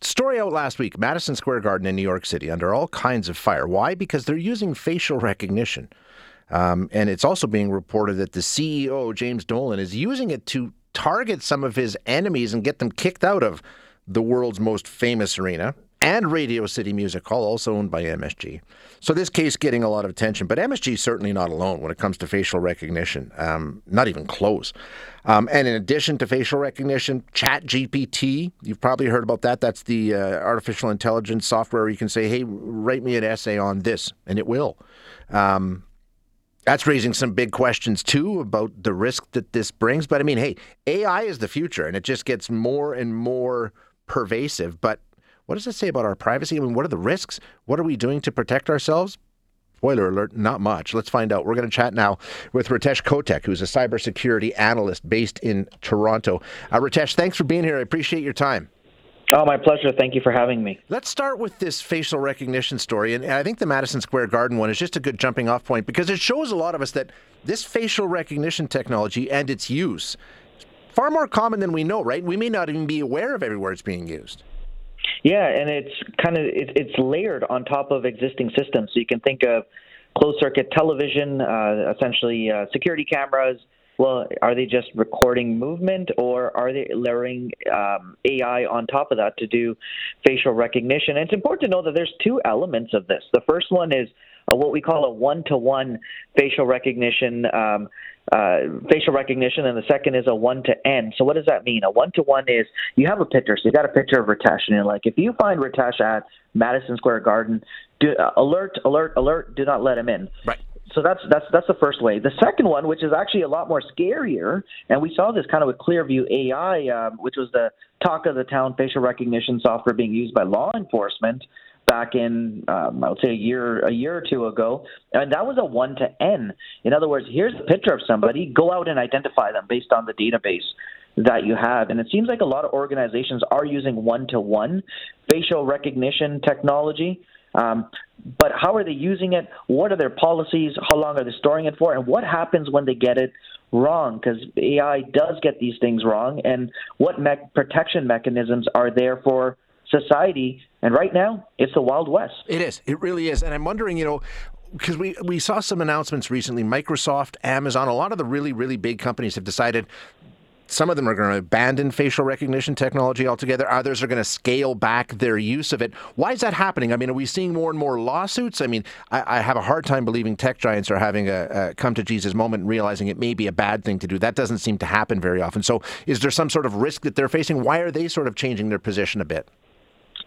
Story out last week Madison Square Garden in New York City under all kinds of fire. Why? Because they're using facial recognition. Um, and it's also being reported that the CEO, James Dolan, is using it to target some of his enemies and get them kicked out of the world's most famous arena and Radio City Music Hall, also owned by MSG. So this case getting a lot of attention, but MSG is certainly not alone when it comes to facial recognition. Um, not even close. Um, and in addition to facial recognition, Chat GPT, you've probably heard about that. That's the uh, artificial intelligence software where you can say, "Hey, write me an essay on this," and it will. Um, that's raising some big questions too about the risk that this brings. But I mean, hey, AI is the future, and it just gets more and more pervasive. But what does it say about our privacy? I mean, what are the risks? What are we doing to protect ourselves? Spoiler alert, not much. Let's find out. We're going to chat now with Ritesh Kotak, who's a cybersecurity analyst based in Toronto. Uh, Ritesh, thanks for being here. I appreciate your time. Oh, my pleasure. Thank you for having me. Let's start with this facial recognition story. And I think the Madison Square Garden one is just a good jumping off point because it shows a lot of us that this facial recognition technology and its use is far more common than we know, right? We may not even be aware of everywhere it's being used. Yeah, and it's kind of it, it's layered on top of existing systems. So you can think of closed circuit television, uh, essentially uh, security cameras. Well, are they just recording movement, or are they layering um, AI on top of that to do facial recognition? And it's important to know that there's two elements of this. The first one is uh, what we call a one-to-one facial recognition um, uh, facial recognition, and the second is a one to N. So what does that mean? A one to one is you have a picture, so you got a picture of Ritesh, and you're like, if you find Ritesh at Madison Square Garden, do, uh, alert, alert, alert, do not let him in. Right. So that's that's that's the first way. The second one, which is actually a lot more scarier, and we saw this kind of with Clearview AI, um, which was the talk of the town facial recognition software being used by law enforcement back in um, I would say a year a year or two ago, and that was a one to n. In other words, here's a picture of somebody, go out and identify them based on the database that you have. And it seems like a lot of organizations are using one to one facial recognition technology. Um, but how are they using it? What are their policies? How long are they storing it for? And what happens when they get it wrong? Because AI does get these things wrong. And what me- protection mechanisms are there for society. And right now, it's the Wild West. It is. It really is. And I'm wondering, you know, because we, we saw some announcements recently. Microsoft, Amazon, a lot of the really, really big companies have decided some of them are going to abandon facial recognition technology altogether. Others are going to scale back their use of it. Why is that happening? I mean, are we seeing more and more lawsuits? I mean, I, I have a hard time believing tech giants are having a, a, come to Jesus moment and realizing it may be a bad thing to do. That doesn't seem to happen very often. So, is there some sort of risk that they're facing? Why are they sort of changing their position a bit?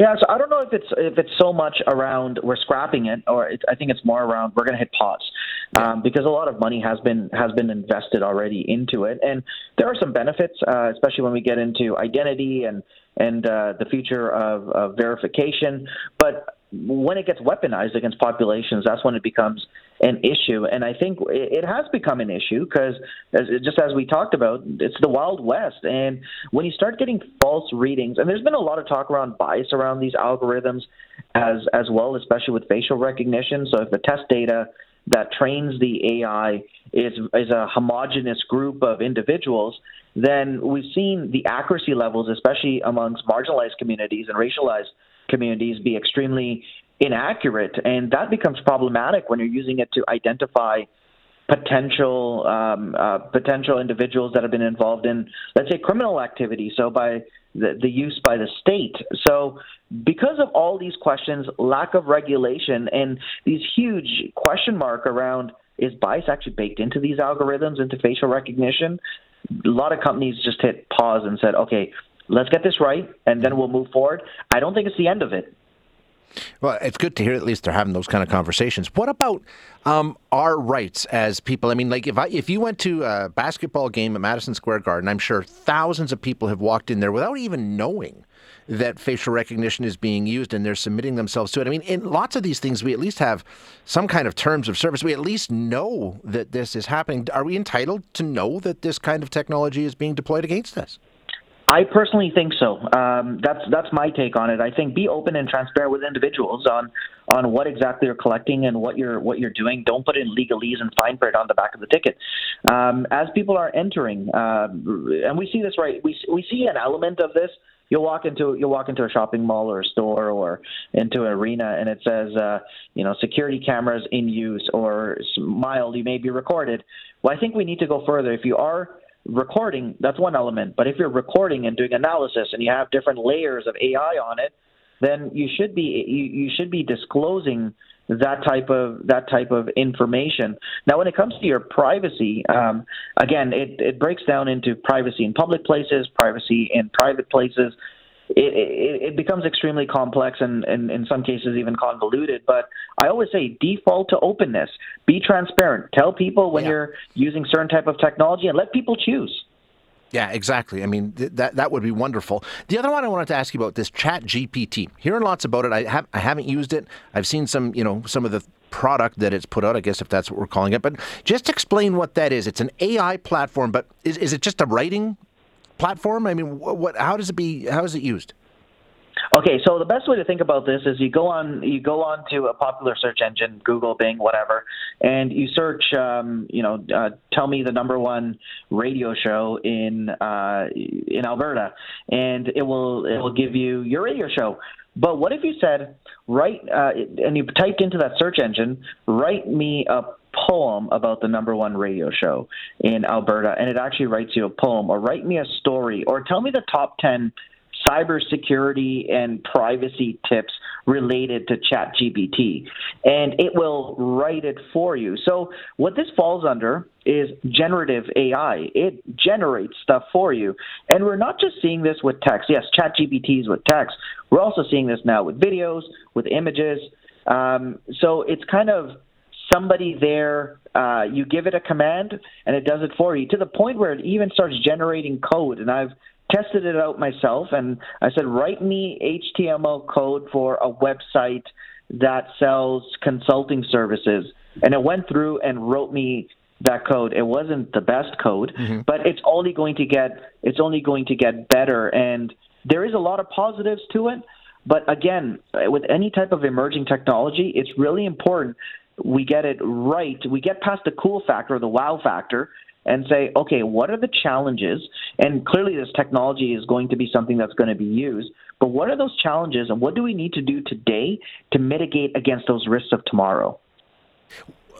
Yeah, so I don't know if it's if it's so much around we're scrapping it, or I think it's more around we're going to hit pause, um, because a lot of money has been has been invested already into it, and there are some benefits, uh, especially when we get into identity and and uh, the future of, of verification. But when it gets weaponized against populations, that's when it becomes an issue. And I think it has become an issue because, just as we talked about, it's the Wild West. And when you start getting false readings, and there's been a lot of talk around bias around these algorithms as as well, especially with facial recognition. So if the test data that trains the AI is is a homogenous group of individuals, then we've seen the accuracy levels, especially amongst marginalized communities and racialized communities be extremely inaccurate, and that becomes problematic when you're using it to identify potential um, uh, potential individuals that have been involved in, let's say, criminal activity. So by the, the use by the state. So because of all these questions, lack of regulation, and these huge question mark around is bias actually baked into these algorithms, into facial recognition? A lot of companies just hit pause and said, okay, let's get this right, and then we'll move forward. I don't think it's the end of it. Well, it's good to hear at least they're having those kind of conversations. What about um, our rights as people? I mean, like if I if you went to a basketball game at Madison Square Garden, I'm sure thousands of people have walked in there without even knowing that facial recognition is being used and they're submitting themselves to it. I mean, in lots of these things, we at least have some kind of terms of service. We at least know that this is happening. Are we entitled to know that this kind of technology is being deployed against us? I personally think so. Um, that's that's my take on it. I think be open and transparent with individuals on on what exactly you're collecting and what you're what you're doing. Don't put in legalese and fine print on the back of the ticket. Um, as people are entering, uh, and we see this right, we we see an element of this. You'll walk into you'll walk into a shopping mall or a store or into an arena, and it says, uh, you know, security cameras in use or mild, you may be recorded. Well, I think we need to go further. If you are recording, that's one element. But if you're recording and doing analysis and you have different layers of AI on it, then you should be you, you should be disclosing that type of that type of information. Now, when it comes to your privacy, um, again, it, it breaks down into privacy in public places, privacy in private places it, it, it becomes extremely complex and, and in some cases even convoluted. But I always say default to openness. Be transparent. Tell people when yeah. you're using certain type of technology and let people choose. Yeah, exactly. I mean, th- that that would be wonderful. The other one I wanted to ask you about this Chat GPT. Hearing lots about it. I have I haven't used it. I've seen some, you know, some of the product that it's put out. I guess if that's what we're calling it. But just explain what that is. It's an AI platform, but is is it just a writing platform? I mean, what? How does it be? How is it used? Okay, so the best way to think about this is you go on you go on to a popular search engine, Google, Bing, whatever, and you search, um, you know, uh, tell me the number one radio show in uh, in Alberta, and it will it will give you your radio show. But what if you said, write, uh, and you typed into that search engine, write me a poem about the number one radio show in Alberta, and it actually writes you a poem, or write me a story, or tell me the top 10 cybersecurity and privacy tips related to ChatGPT, and it will write it for you. So, what this falls under is generative AI. It generates stuff for you. And we're not just seeing this with text. Yes, ChatGPT is with text. We're also seeing this now with videos, with images. Um, so, it's kind of somebody there, uh, you give it a command and it does it for you to the point where it even starts generating code. And I've tested it out myself and I said, write me HTML code for a website that sells consulting services. And it went through and wrote me that code. It wasn't the best code, mm-hmm. but it's only going to get it's only going to get better. And there is a lot of positives to it. But again, with any type of emerging technology, it's really important we get it right, we get past the cool factor, the wow factor, and say, okay, what are the challenges? And clearly, this technology is going to be something that's going to be used. But what are those challenges, and what do we need to do today to mitigate against those risks of tomorrow?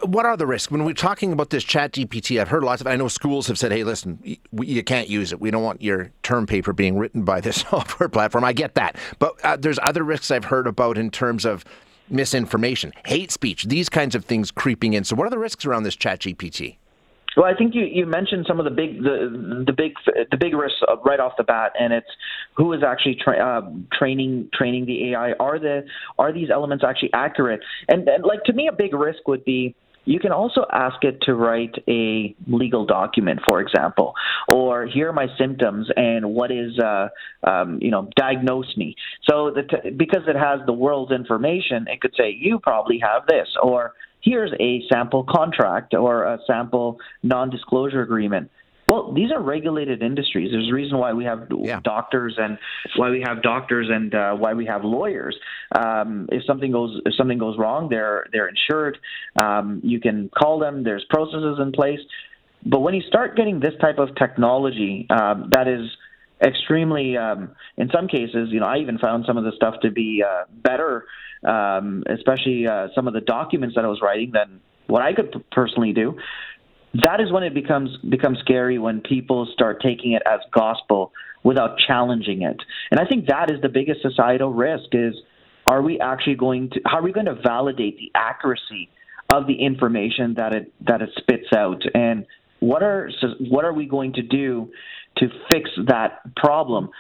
What are the risks when we're talking about this Chat GPT? I've heard lots of. I know schools have said, "Hey, listen, you can't use it. We don't want your term paper being written by this software platform." I get that, but uh, there's other risks I've heard about in terms of misinformation, hate speech, these kinds of things creeping in. So, what are the risks around this Chat GPT? Well, I think you, you mentioned some of the big the the big the big risks right off the bat, and it's who is actually tra- uh, training training the AI. Are the are these elements actually accurate? And, and like to me, a big risk would be you can also ask it to write a legal document, for example, or here are my symptoms and what is, uh, um, you know, diagnose me. So that because it has the world's information, it could say you probably have this, or here's a sample contract or a sample non-disclosure agreement. Well, these are regulated industries. There's a reason why we have yeah. doctors and why we have doctors and uh, why we have lawyers. Um, if something goes if something goes wrong, they're they're insured. Um, you can call them. There's processes in place. But when you start getting this type of technology um, that is extremely, um, in some cases, you know, I even found some of the stuff to be uh, better, um, especially uh, some of the documents that I was writing than what I could personally do that is when it becomes becomes scary when people start taking it as gospel without challenging it. And I think that is the biggest societal risk is are we actually going to how are we going to validate the accuracy of the information that it that it spits out and what are what are we going to do to fix that problem?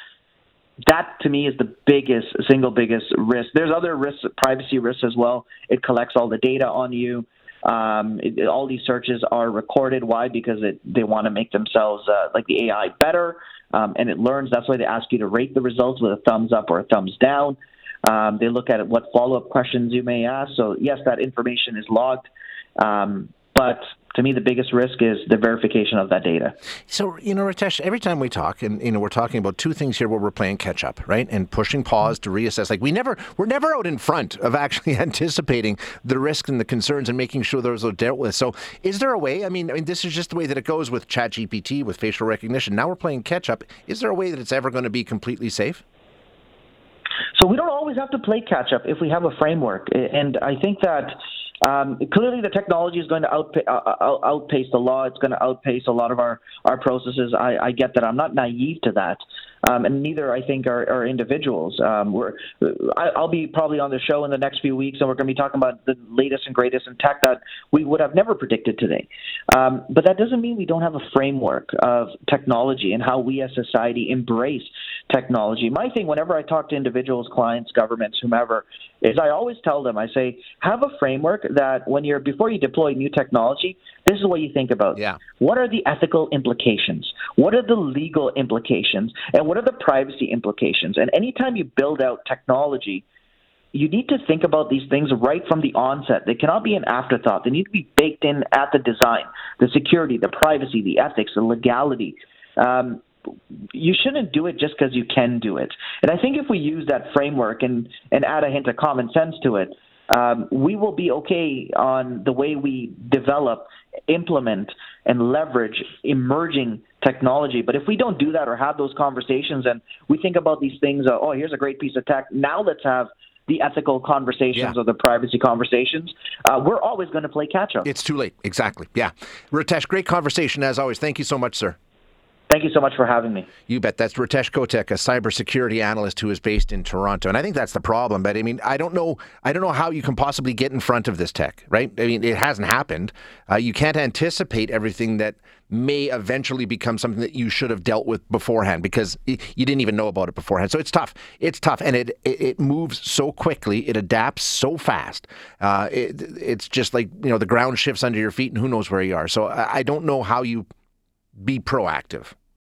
That to me is the biggest single biggest risk. There's other risks, privacy risks as well. It collects all the data on you. Um, it, all these searches are recorded. Why? Because it, they want to make themselves uh, like the AI better. um, and it learns. That's why they ask you to rate the results with a thumbs up or a thumbs down. Um, they look at what follow up questions you may ask. So, yes, that information is logged. Um, but to me, the biggest risk is the verification of that data. So, you know, Ritesh, every time we talk, and you know, we're talking about two things here where we're playing catch up, right? And pushing pause to reassess. Like we never, we're never out in front of actually anticipating the risks and the concerns and making sure those are dealt with. So, is there a way? I mean, I mean, this is just the way that it goes with ChatGPT, with facial recognition. Now we're playing catch up. Is there a way that it's ever going to be completely safe? So we don't always have to play catch up if we have a framework, and I think that um, clearly, the technology is going to outpa- uh, uh outpace the law. It's going to outpace a lot of our, our processes. I, I get that. I'm not naive to that. Um, and neither, I think, are, are individuals. Um, we're, I, will be probably on the show in the next few weeks, and we're going to be talking about the latest and greatest in tech that we would have never predicted today. Um, but that doesn't mean we don't have a framework of technology and how we as society embrace technology. My thing, whenever I talk to individuals, clients, governments, whomever, is I always tell them, I say, have a framework that when you're before you deploy new technology, this is what you think about. Yeah. What are the ethical implications? What are the legal implications? And what are the privacy implications? And anytime you build out technology, you need to think about these things right from the onset. They cannot be an afterthought. They need to be baked in at the design, the security, the privacy, the ethics, the legality. Um, you shouldn't do it just because you can do it. And I think if we use that framework and, and add a hint of common sense to it, um, we will be okay on the way we develop, implement, and leverage emerging technology. But if we don't do that or have those conversations and we think about these things, uh, oh, here's a great piece of tech, now let's have the ethical conversations yeah. or the privacy conversations, uh, we're always going to play catch up. It's too late. Exactly. Yeah. Ritesh, great conversation as always. Thank you so much, sir. Thank you so much for having me. You bet. That's Ritesh Kotak, a cybersecurity analyst who is based in Toronto. And I think that's the problem. But I mean, I don't know. I don't know how you can possibly get in front of this tech, right? I mean, it hasn't happened. Uh, you can't anticipate everything that may eventually become something that you should have dealt with beforehand because you didn't even know about it beforehand. So it's tough. It's tough, and it it, moves so quickly. It adapts so fast. Uh, it, it's just like you know the ground shifts under your feet, and who knows where you are. So I don't know how you be proactive.